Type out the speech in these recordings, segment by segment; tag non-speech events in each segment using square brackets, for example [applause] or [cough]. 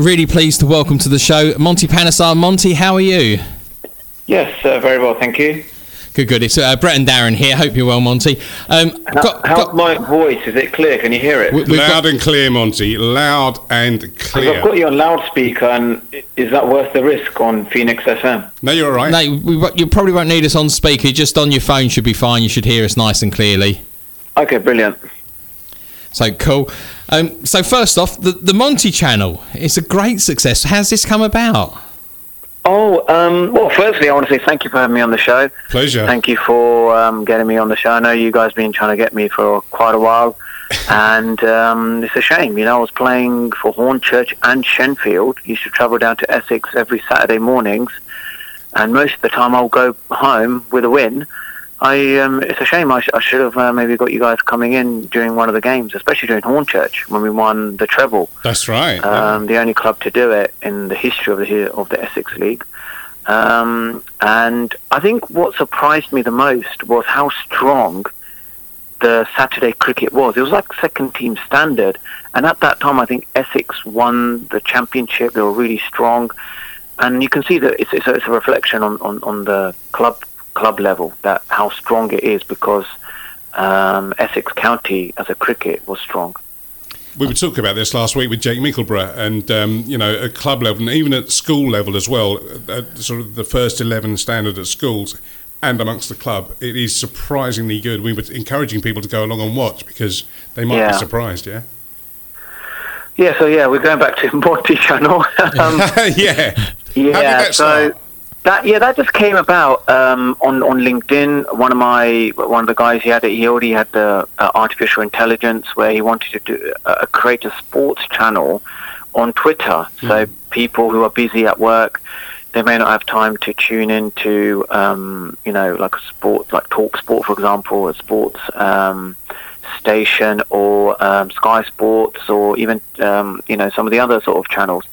Really pleased to welcome to the show Monty Panesar. Monty, how are you? Yes, uh, very well, thank you. Good, good. It's uh, Brett and Darren here. Hope you're well, Monty. Um, how, got, how's got, my voice? Is it clear? Can you hear it? We, loud got, and clear, Monty. Loud and clear. I've got you on loudspeaker, and is that worth the risk on Phoenix FM? No, you're all right. No, we, you probably won't need us on speaker. Just on your phone should be fine. You should hear us nice and clearly. Okay, brilliant. So cool. Um, so first off, the, the Monty channel is a great success. How's this come about? Oh, um, well, firstly, I want to say thank you for having me on the show. Pleasure. Thank you for um, getting me on the show. I know you guys have been trying to get me for quite a while, [laughs] and um, it's a shame. You know, I was playing for Hornchurch and Shenfield. Used to travel down to Essex every Saturday mornings, and most of the time I'll go home with a win I um, it's a shame. I, sh- I should have uh, maybe got you guys coming in during one of the games, especially during Hornchurch when we won the treble. That's right. Um, yeah. The only club to do it in the history of the of the Essex League. Um, and I think what surprised me the most was how strong the Saturday cricket was. It was like second team standard, and at that time, I think Essex won the championship. They were really strong, and you can see that it's, it's, a, it's a reflection on, on, on the club club level that how strong it is because um, Essex County as a cricket was strong. We were talking about this last week with Jake Mickleborough, and um, you know, at club level and even at school level as well, sort of the first eleven standard at schools and amongst the club, it is surprisingly good. We were encouraging people to go along and watch because they might yeah. be surprised. Yeah. Yeah. So yeah, we're going back to [laughs] Monty Channel. [laughs] um, yeah. Yeah. so. That yeah, that just came about um, on on LinkedIn. One of my one of the guys he had he already had the uh, artificial intelligence where he wanted to do uh, create a sports channel on Twitter. Mm. So people who are busy at work, they may not have time to tune into um, you know like a sport like Talk Sport for example, a sports um, station or um, Sky Sports or even um, you know some of the other sort of channels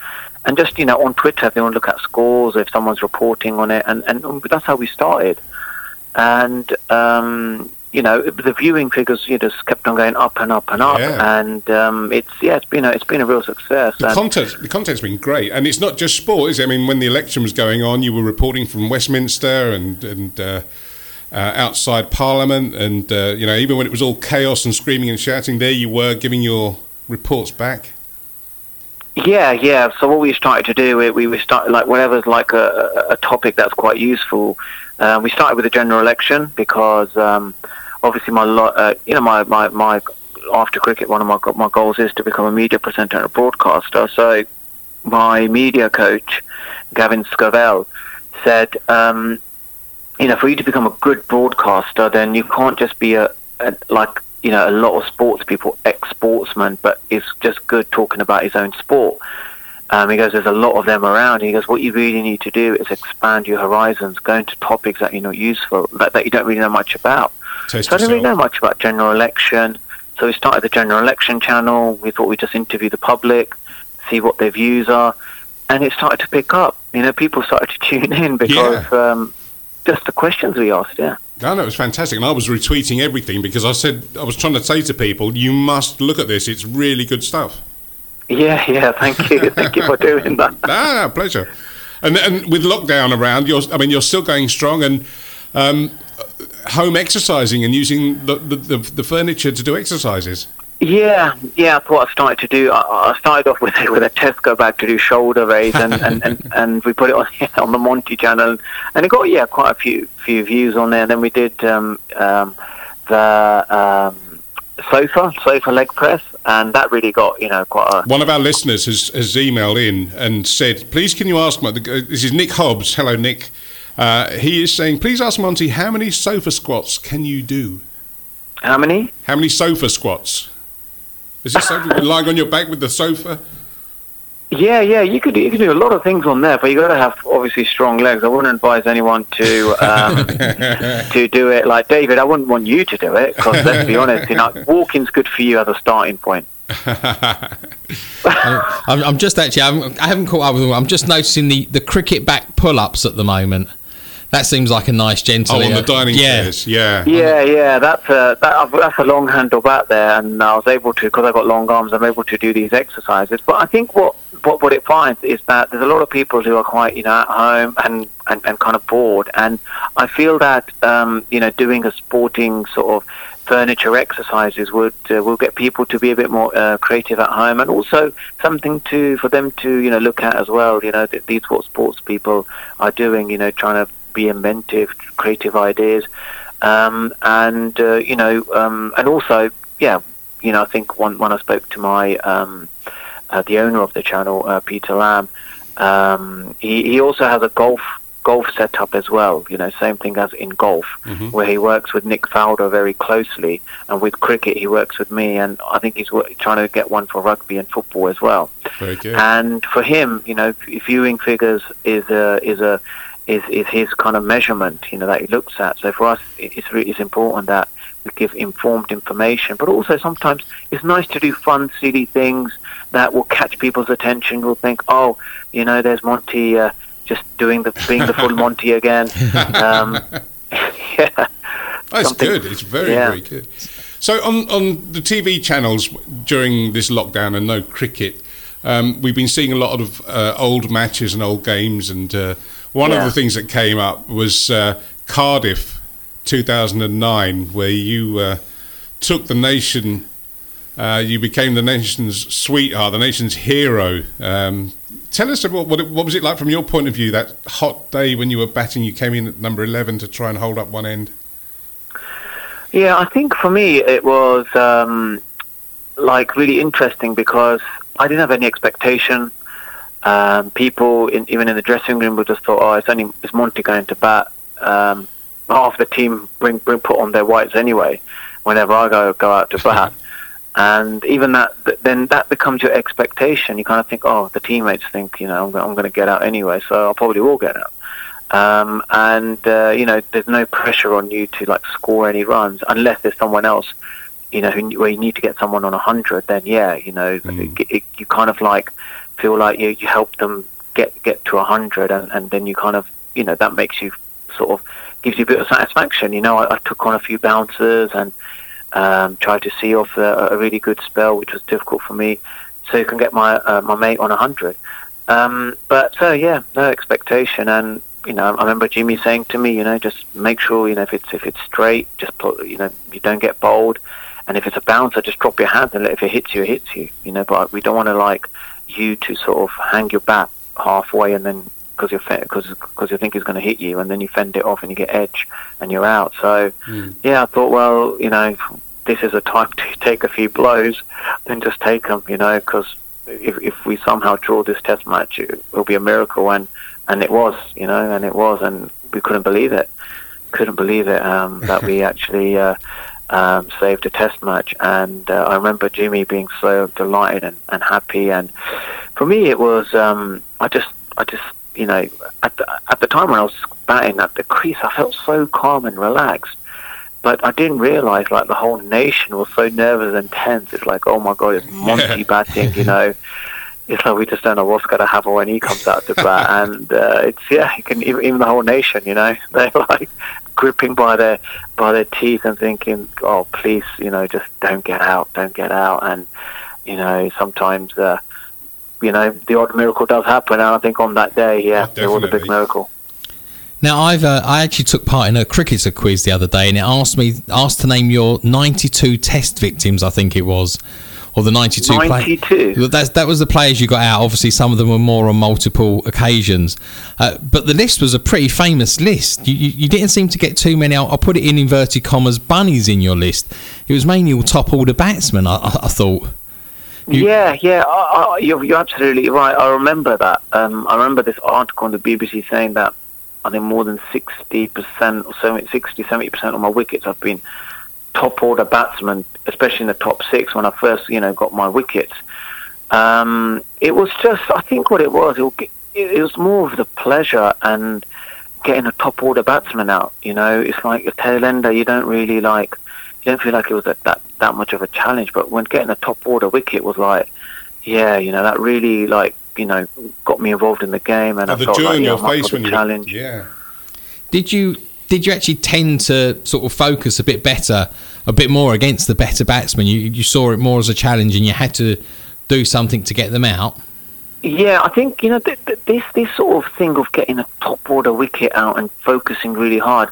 and just you know on Twitter, if they want to look at scores, if someone's reporting on it, and and that's how we started. And um, you know the viewing figures you know, just kept on going up and up and up, yeah. and um, it's yeah it's been a, it's been a real success. The content the content's been great, and it's not just sport, is it? I mean, when the election was going on, you were reporting from Westminster and and. Uh, uh, outside Parliament, and uh, you know, even when it was all chaos and screaming and shouting, there you were giving your reports back. Yeah, yeah. So what we started to do, we, we started like whatever's like a, a topic that's quite useful. Uh, we started with the general election because um, obviously my uh, you know my, my, my after cricket one of my my goals is to become a media presenter and a broadcaster. So my media coach Gavin Scovell said, um, you know, for you to become a good broadcaster, then you can't just be a, a like you know, a lot of sports people, ex-sportsmen, but is just good talking about his own sport. Um, he goes, there's a lot of them around. He goes, what you really need to do is expand your horizons, go into topics that you're not useful, that, that you don't really know much about. Taste so I didn't really know much about general election. So we started the general election channel. We thought we'd just interview the public, see what their views are, and it started to pick up. You know, people started to [laughs] tune in because yeah. um, just the questions we asked. Yeah. No, no, it was fantastic, and I was retweeting everything because I said I was trying to say to people, "You must look at this; it's really good stuff." Yeah, yeah, thank you, [laughs] thank you for doing that. ah, no, pleasure. And and with lockdown around, you're, I mean, you're still going strong and um, home exercising and using the, the, the, the furniture to do exercises. Yeah, yeah, that's what I started to do. I, I started off with [laughs] with a Tesco bag to do shoulder raise, and, and, and, [laughs] and we put it on [laughs] yeah, on the Monty channel, and it got yeah quite a few few views on there. And then we did um, um, the um, sofa sofa leg press, and that really got you know quite a. One of our listeners has, has emailed in and said, "Please, can you ask?" My, this is Nick Hobbs. Hello, Nick. Uh, he is saying, "Please ask Monty how many sofa squats can you do." How many? How many sofa squats? Is this something lying on your back with the sofa? Yeah, yeah, you could you could do a lot of things on there, but you got to have obviously strong legs. I wouldn't advise anyone to um, [laughs] to do it like David. I wouldn't want you to do it because let's be honest, you know, walking's good for you as a starting point. [laughs] I'm, I'm, just actually I'm, I haven't caught up with them. I'm just noticing the the cricket back pull ups at the moment. That seems like a nice gentle. Oh, on the dining yeah. chairs, yeah. Yeah, yeah, that's a that, that's a long handle back there, and I was able to because I got long arms. I'm able to do these exercises. But I think what what what it finds is that there's a lot of people who are quite you know at home and and, and kind of bored, and I feel that um, you know doing a sporting sort of furniture exercises would uh, will get people to be a bit more uh, creative at home, and also something to for them to you know look at as well. You know, th- these what sports people are doing. You know, trying to be inventive, creative ideas, um, and uh, you know, um, and also yeah, you know, I think one when I spoke to my um, uh, the owner of the channel, uh, Peter Lamb, um, he he also has a golf golf setup as well. You know, same thing as in golf, Mhm. where he works with Nick Faldo very closely, and with cricket he works with me, and I think he's trying to get one for rugby and football as well. Very good. And for him, you know, viewing figures is a is a is, is his kind of measurement, you know, that he looks at. So for us, it's really it's important that we give informed information, but also sometimes it's nice to do fun, silly things that will catch people's attention. Will think, oh, you know, there's Monty uh, just doing the being the full [laughs] Monty again. Um, [laughs] yeah. That's something- good. It's very, yeah. very good. So on on the TV channels during this lockdown and no cricket, um, we've been seeing a lot of uh, old matches and old games. And uh, one of the things that came up was uh, Cardiff, 2009, where you uh, took the nation. Uh, you became the nation's sweetheart, the nation's hero. Um, tell us about what, it, what was it like from your point of view that hot day when you were batting. You came in at number 11 to try and hold up one end. Yeah, I think for me it was um, like really interesting because I didn't have any expectation. Um, people, in, even in the dressing room, would just thought, "Oh, it's only it's Monty going to bat." Um, half the team bring, bring put on their whites anyway. Whenever I go go out to bat, [laughs] and even that, then that becomes your expectation. You kind of think, "Oh, the teammates think, you know, I'm, I'm going to get out anyway, so I probably will get out." um, and uh, you know there's no pressure on you to like score any runs unless there's someone else you know who, where you need to get someone on a hundred then yeah you know Mm. it, it, you kind of like feel like you, you help them get get to a hundred and, and then you kind of you know that makes you sort of gives you a bit of satisfaction. You know I, I took on a few bouncers and um, tried to see off a, a really good spell which was difficult for me. So you can get my uh, my mate on a hundred. Um, but so yeah, no expectation, and you know, I remember Jimmy saying to me, you know, just make sure you know if it's if it's straight, just put you know you don't get bowled, and if it's a bouncer, just drop your hands and let if it hits you, it hits you, you know. But we don't want to like you to sort of hang your bat halfway and then because you because because you think it's going to hit you, and then you fend it off and you get edge and you're out. So Mm. yeah, I thought, well, you know, this is a time to [laughs] take a few blows, then just take them, you know, because if, if we somehow draw this test match, it will be a miracle, and and it was, you know, and it was, and we couldn't believe it, couldn't believe it um, that we [laughs] actually uh, um, saved a test match, and uh, I remember Jimmy being so delighted and, and happy, and for me it was, um, I just, I just, you know, at the, at the time when I was batting at the crease, I felt so calm and relaxed but I didn't realize like the whole nation was so nervous and tense. It's like, oh my god, it's [laughs] Monty batting, you know. It's like we just don't know what's going to happen when he comes out to bat, [laughs] and uh, it's yeah, you can even, even the whole nation, you know, [laughs] they're like gripping by their by their teeth and thinking, oh please, you know, just don't get out, don't get out, and you know sometimes. Uh, you know, the odd miracle does happen, and I think on that day, yeah, Oh, there was a big miracle. Now I've uh, I actually took part in a cricketer quiz the other day, and it asked me asked to name your 92 Test victims. I think it was, or the 92. play- 92? Well, That's, that was the players you got out. Obviously, some of them were more on multiple occasions, uh, but the list was a pretty famous list. You, you, you didn't seem to get too many. I'll, I'll put it in inverted commas. Bunnies in your list. It was mainly all top order batsmen. I, I, I thought. You- yeah, yeah, I, I, you're, you're absolutely right. I remember that. Um, I remember this article on the BBC saying that I think more than 60% or 70, 60, 70% of my wickets have been top order batsmen, especially in the top six when I first, you know, got my wickets. Um, it was just, I think what it was, it, it, it was more of the pleasure and getting a top order batsman out. You know, it's like a tail ender. You don't really like, you don't feel like it was a, that that much of a challenge. But when getting a top order wicket was like, yeah, you know, that really like, you know, got me involved in the game, and Oh, I the felt joy like on yeah, your I'm face when you challenge. yeah. Did you did you actually tend to sort of focus a bit better, a bit more against the better batsmen? You you saw it more as a challenge, and you had to do something to get them out. Yeah, I think you know th- th- this this sort of thing of getting a top order wicket out and focusing really hard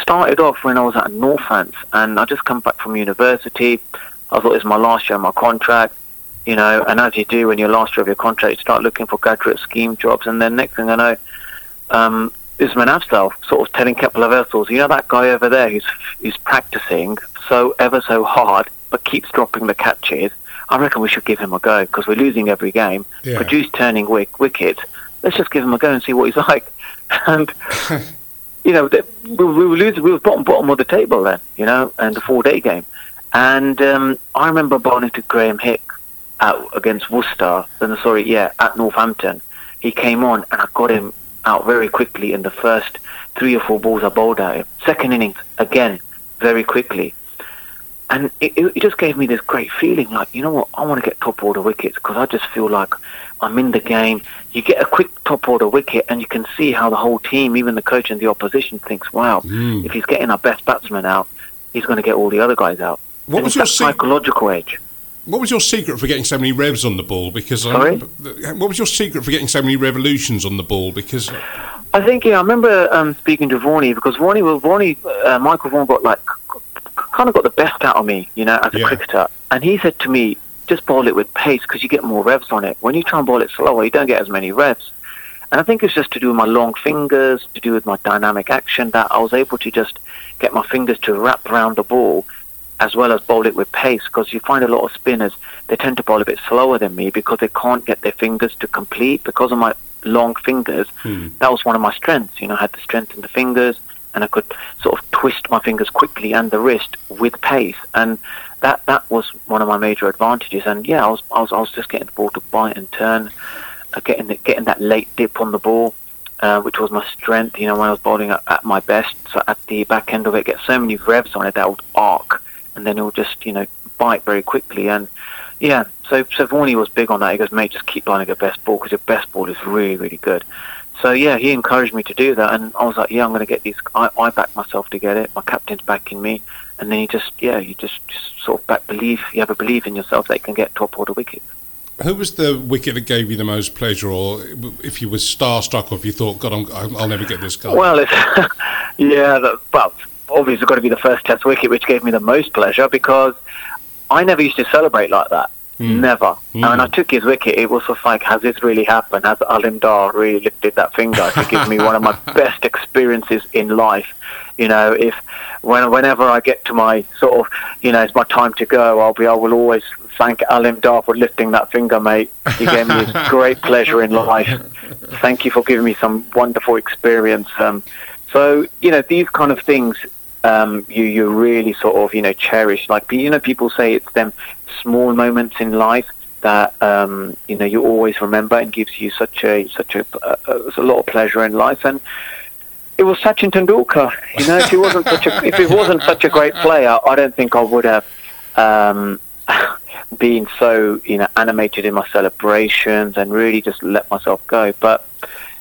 started off when I was at Northants, and I just come back from university. I thought it was my last year of my contract, you know, and as you do when you're last year of your contract, you start looking for graduate scheme jobs, and then next thing I know, um, Usman Afzaal sort of telling Kepler Wessels, you know that guy over there who's who's practicing so ever so hard but keeps dropping the catches I reckon we should give him a go because we're losing every game. Yeah. Produce turning wick, wickets. Let's just give him a go and see what he's [laughs] like. And [laughs] you know, we, we were losing. We were bottom bottom of the table then. You know, and the four day game. And um, I remember bowling to Graham Hick out against Worcester. Then sorry, yeah, at Northampton. He came on and I got him out very quickly in the first three or four balls I bowled at him. Second innings again, very quickly and it, it just gave me this great feeling like you know what I want to get top order wickets because I just feel like I'm in the game you get a quick top order wicket and you can see how the whole team even the coach and the opposition thinks wow Mm. if he's getting our best batsman out he's going to get all the other guys out What And was it's your that psychological edge What was your secret for getting so many revs on the ball? Because Sorry? what was your secret for getting so many revolutions on the ball? Because I think yeah I remember um, speaking to Vaughany because Vaughany well, Vaughany uh, Michael Vaughan got like kind of got the best out of me you know as a Yeah. cricketer and he said to me just bowl it with pace because you get more revs on it when you try and bowl it slower you don't get as many revs and I think it's just to do with my long fingers to do with my dynamic action that I was able to just get my fingers to wrap around the ball as well as bowl it with pace because you find a lot of spinners they tend to bowl a bit slower than me because they can't get their fingers to complete because of my long fingers. Hmm. that was one of my strengths you know I had the strength in the fingers and I could sort of twist my fingers quickly and the wrist with pace and that that was one of my major advantages. And yeah I was I was, I was just getting the ball to bite and turn uh, getting the, getting that late dip on the ball uh, which was my strength you know when I was bowling at, at my best. So at the back end of it get so many revs on it that would arc and then he'll just you know bite very quickly and yeah so so Vaughany was big on that he goes mate just keep bowling your best ball because your best ball is really really good so yeah, he encouraged me to do that, and I was like, yeah, I'm going to get these. I, I backed myself to get it. My captain's backing me, and then you just, yeah, you just, just sort of back belief. You have a belief in yourself that you can get top order wickets. who was the wicket that gave you the most pleasure, or if you were starstruck, or if you thought, God, I'm, I'll I'll never get this guy? Well, it's [laughs] yeah, the, well, obviously it's got to be the first Test wicket, which gave me the most pleasure because I never used to celebrate like that. Mm. Never. Mm. And when I took his wicket, it was just like, has this really happened? Has Alim Dar really lifted that finger to give me one of my [laughs] best experiences in life? You know, if when whenever I get to my sort of, you know, it's my time to go, I'll be, I will always thank Alim Dar for lifting that finger, mate. He gave me [laughs] great pleasure in life. Thank you for giving me some wonderful experience. Um, so, you know, these kind of things um, you you really sort of you know cherish. Like you know, people say it's them small moments in life that um, you know you always remember and gives you such a such a, uh, a lot of pleasure in life. And it was Sachin Tendulkar. You know, if he wasn't such a if he wasn't such a great player, I don't think I would have. Um, [laughs] been so you know animated in my celebrations and really just let myself go but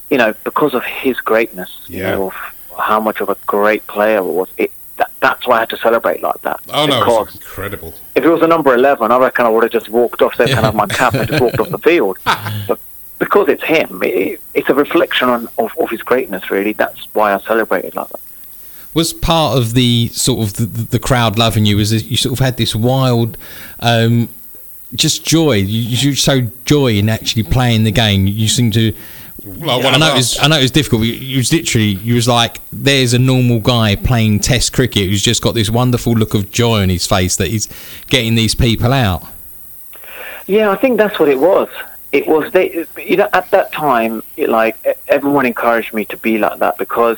you know because of his greatness you Yeah. know of how much of a great player it was. It that, that's why I had to celebrate like that. Oh no, because it's incredible. if it was a number 11 I reckon I would have just walked off there kind of my cap? and just walked off the field. [laughs] But because it's him it, it's a reflection on, of, of his greatness really. That's why I celebrated like that. Was part of the sort of the, the crowd loving you was that you sort of had this wild um, just joy. You, you showed joy in actually playing the game. You seem to Like one I of know, it was, I know it was difficult. but You, you was literally, you was like, there's a normal guy playing Test cricket who's just got this wonderful look of joy on his face that he's getting these people out. Yeah, I think that's what it was. It was they, you know, at that time, it, like everyone encouraged me to be like that because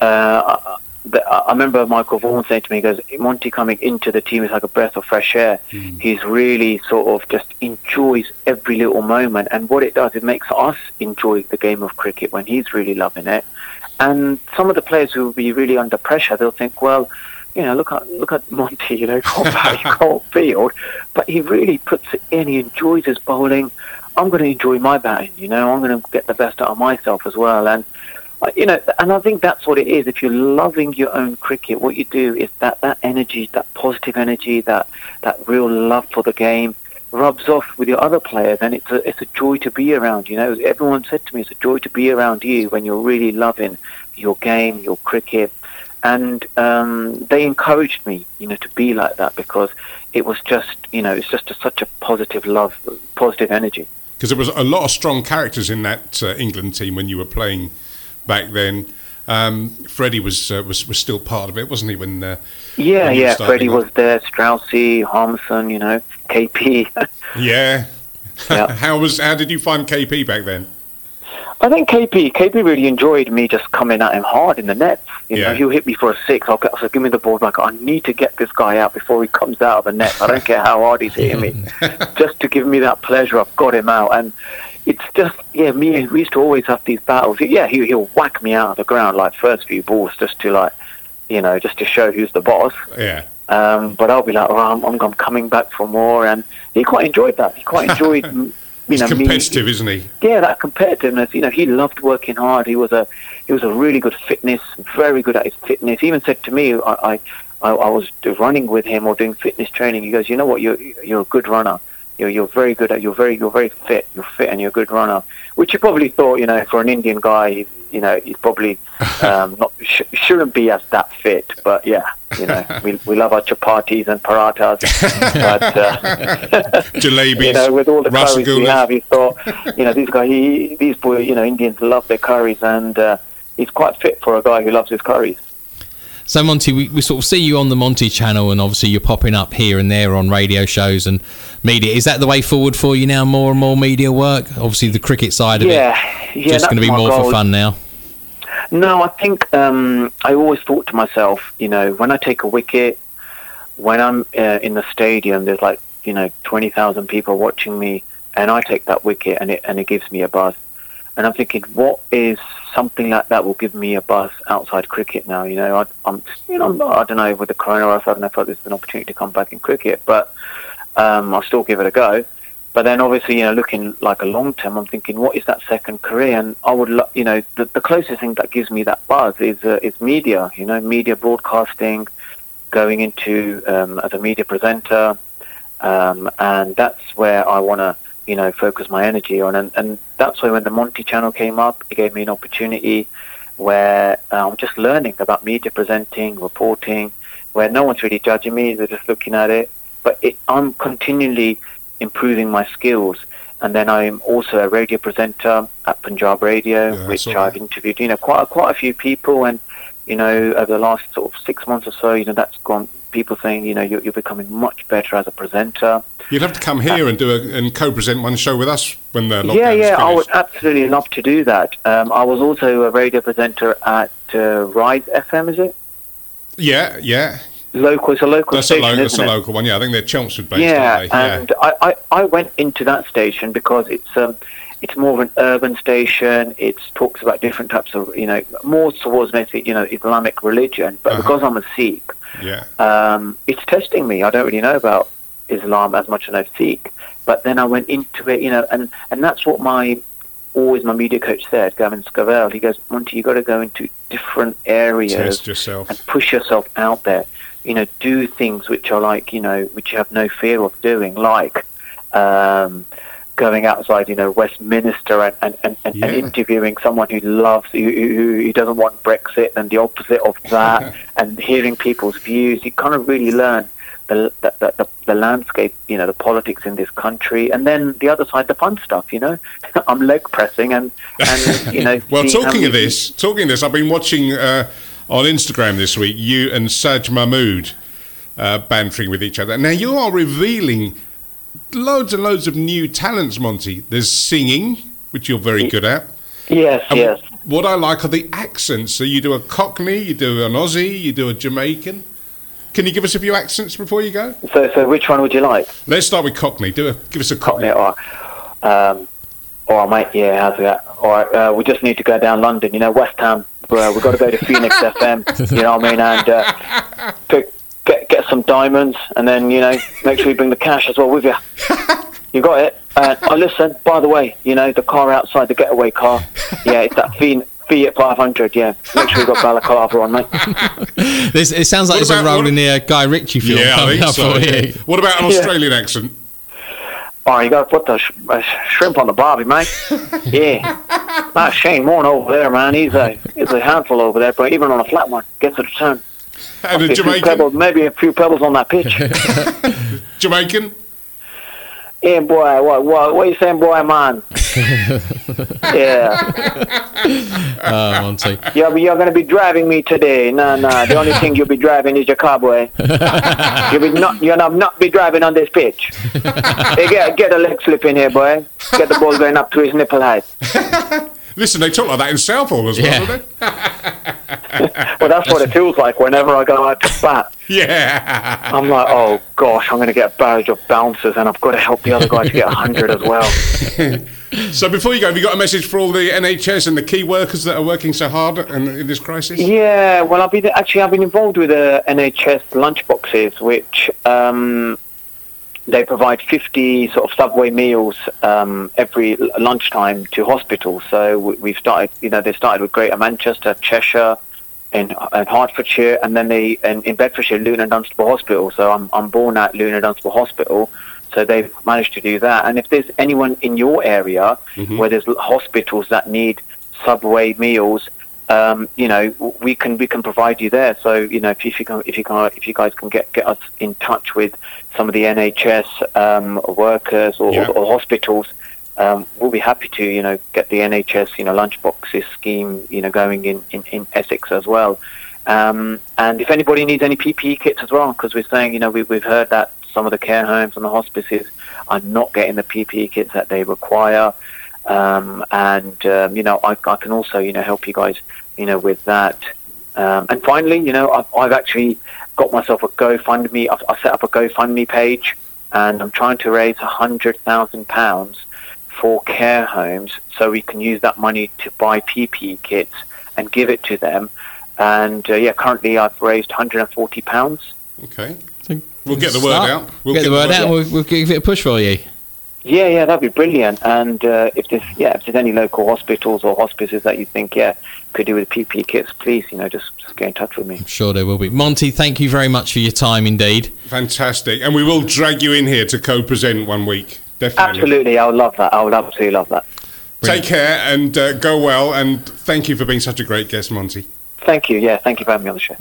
uh, I, the- I remember Michael Vaughan saying to me, he "goes Monty coming into the team is like a breath of fresh air. Hmm. He's really sort of just enjoys every little moment, and what it does, it makes us enjoy the game of cricket when he's really loving it. And some of the players who will be really under pressure, they'll think, well, you know, look at look at Monty, you know, [laughs] bat, field, but he really puts it in. He enjoys his bowling. I'm going to enjoy my batting. You know, I'm going to get the best out of myself as well. And you know, and I think that's what it is. If you're loving your own cricket, what you do is that that energy, that positive energy, that that real love for the game, rubs off with your other players, and it's a it's a joy to be around. You know, everyone said to me, it's a joy to be around you when you're really loving your game, your cricket, and um, they encouraged me, you know, to be like that because it was just, you know, it's just a, such a positive love, positive energy. Because there was a lot of strong characters in that uh, England team when you were playing back then. Um, Freddie was, uh, was was still part of it, wasn't he? When uh, yeah, when yeah, Freddie was there, Straussy, Harmison, you know, KP. [laughs] yeah. yeah. [laughs] how was how did you find KP back then? I think KP KP really enjoyed me just coming at him hard in the net. You yeah. know, he'll hit me for a six. I'll, I'll give me the ball Like I need to get this guy out before he comes out of the net. I don't care how hard he's hitting me, [laughs] just to give me that pleasure. I've got him out, and it's just yeah. Me, we used to always have these battles. Yeah, he, he'll whack me out of the ground like first few balls, just to like, you know, just to show who's the boss. Yeah. Um, but I'll be like, oh, I'm, I'm coming back for more, and he quite enjoyed that. He quite enjoyed [laughs] you know, competitive, me, isn't he? Yeah, that competitiveness. You know, he loved working hard. He was a he was a really good fitness, very good at his fitness. He even said to me, I, I I was running with him or doing fitness training. He goes, you know what, you're you're a good runner. You're you're very good at. You're very you're very fit. You're fit and you're a good runner. Which you probably thought, you know, for an Indian guy, you know, he's probably [laughs] um, not sh- shouldn't be as that fit. But yeah, you know, we, we love our chapatis and parathas. but, uh, [laughs] Jalebis, you know, with all the curries we have, he thought, you know, these guys, he, these boy, you know, Indians love their curries, and uh, he's quite fit for a guy who loves his curries. So Monty, we, we sort of see you on the Monty channel, and obviously you're popping up here and there on radio shows and media. Is that the way forward for you now? More and more media work. Obviously, the cricket side of yeah, it, yeah, just going to be more goal. for fun now. No, I think um, I always thought to myself, you know, when I take a wicket, when I'm uh, in the stadium, there's like you know twenty thousand people watching me, and I take that wicket, and it and it gives me a buzz. And I'm thinking, what is something like that will give me a buzz outside cricket now? You know, I, am you know, I don't know with the coronavirus, I don't know if there's an opportunity to come back in cricket, but um, I'll still give it a go. But then obviously, you know, looking like a long term, I'm thinking, what is that second career? And I would, lo- you know, the, the closest thing that gives me that buzz is uh, is media. You know, media broadcasting, going into um, as a media presenter, um, and that's where I want to, you know, focus my energy on. And, and that's why when the Monty Channel came up, it gave me an opportunity where uh, I'm just learning about media presenting, reporting, where no one's really judging me; they're just looking at it. But it, I'm continually improving my skills. And then I'm also a radio presenter at Punjab Radio, yeah, which I've interviewed, you know, quite quite a few people. And you know, over the last sort of six months or so, you know, that's gone. People saying, you know, you're, you're becoming much better as a presenter. You'd have to come here uh, and do a, and co-present one show with us when the lockdown Yeah, yeah. I would absolutely love to do that. Um, I was also a radio presenter at uh, Rise FM, is it? Yeah, yeah local. It's a local that's station. A lo- that's a local one. Yeah, I think they're Chelmsford based. Yeah, and yeah. I, I, I went into that station because it's um it's more of an urban station. It talks about different types of you know more towards maybe you know Islamic religion. But uh-huh. because I'm a Sikh, yeah, um, it's testing me. I don't really know about Islam as much as I Sikh. But then I went into it, you know, and and that's what my always my media coach said, Gavin Scovell. He goes, Monty, you got to go into different areas Test yourself. and push yourself out there you know, do things which are like, you know, which you have no fear of doing, like um, going outside, you know, Westminster and, and, and, and, yeah. and interviewing someone who loves, who, who, who, doesn't want Brexit and the opposite of that, [laughs] and hearing people's views. You kind of really learn the, the, the, the, landscape, you know, the politics in this country, and then the other side, the fun stuff. You know, [laughs] I'm leg pressing and, and you know. [laughs] well, talking of this, talking of this, I've been watching. Uh, on Instagram this week, you and Saj Mahmood uh, bantering with each other. Now, you are revealing loads and loads of new talents, Monty. There's singing, which you're very good at. Yes, and yes. What I like are the accents. So you do a Cockney, you do an Aussie, you do a Jamaican. Can you give us a few accents before you go? So, so which one would you like? Let's start with Cockney. Do a, give us a Cockney. Cockney all right. Um, all right, mate. Yeah, how's that? All right. Uh, we just need to go down London. You know, West Ham uh, we've got to go to Phoenix FM, [laughs] you know what I mean, and uh, pick, get get some diamonds, and then you know [laughs] make sure you bring the cash as well with you. You got it. Uh, oh, listen. By the way, you know the car outside, the getaway car. Yeah, it's that Fiat, Fiat 500. Yeah, make sure you got balaclava on, mate. [laughs] this, it sounds like what it's a role in the uh, Guy Ritchie film. Yeah, I think [laughs] so. Yeah. What about an Australian yeah. accent? Oh, you got to put the sh- uh, shrimp on the barbie, mate. yeah. Ah, Shane Warne over there, man. He's a he's a handful over there, but even on a flat one, gets it a turn. [laughs] And a A Jamaican. pebbles, maybe a few pebbles on that pitch. [laughs] Jamaican. yeah, boy. What what what you saying, boy, man? [laughs] yeah. Oh, Monty. You're, you're going to be driving me today. No, no. The only thing you'll be driving is your car, boy. You'll be not, you'll not, not be driving on this pitch. Hey, get, get a leg slip in here, boy. Get the ball going up to his nipple height. Listen, they talk like that in Southall as well, Yeah. don't they? [laughs] Well, that's what it feels like whenever I go out to bat. [laughs] Yeah. I'm like, oh gosh, I'm going to get a barrage of bouncers, and I've got to help the other guy to get 100 as well. [laughs] So before you go, have you got a message for all the NHS and the key workers that are working so hard in, in this crisis? Yeah, well, I've been actually I've been involved with the NHS lunchboxes, which um, they provide 50 sort of subway meals um, every lunchtime to hospitals. So we- we've started, you know, they started with Greater Manchester, Cheshire, in, in Hertfordshire, and then they in, in Bedfordshire, Luton and Dunstable Hospital. So I'm I'm born at Luton and Dunstable Hospital. So they've managed to do that. And if there's anyone in your area where there's hospitals that need subway meals, um, you know, we can we can provide you there. So you know, if you, if you can if you can if you guys can get get us in touch with some of the NHS um, workers or, Yeah. or hospitals, um, we'll be happy to you know get the NHS you know lunchboxes scheme you know going in in, in Essex as well. Um, and if anybody needs any PPE kits as well, because we're saying you know we, we've heard that some of the care homes and the hospices are not getting the PPE kits that they require. Um, and um, you know, I, I can also you know help you guys you know with that. Um, and finally, you know, I've, I've actually got myself a GoFundMe. I've, I've set up a GoFundMe page, and I'm trying to raise a hundred thousand pounds for care homes, so we can use that money to buy PPE kits and give it to them. And uh, yeah, currently I've raised 140 pounds. Okay. We'll get the word Start. out. We'll get, the word out. We'll, we'll give it a push for you. Yeah, yeah, that'd be brilliant. And uh, if there's yeah, if there's any local hospitals or hospices that you think yeah could do with PPE kits, please you know just just get in touch with me. I'm sure there will be. Monty, thank you very much for your time indeed. Fantastic. And we will drag you in here to co-present one week. Definitely. Absolutely, I would love that. I would absolutely love that. Take care and uh, go well. And thank you for being such a great guest, Monty. Thank you. Yeah, thank you for having me on the show.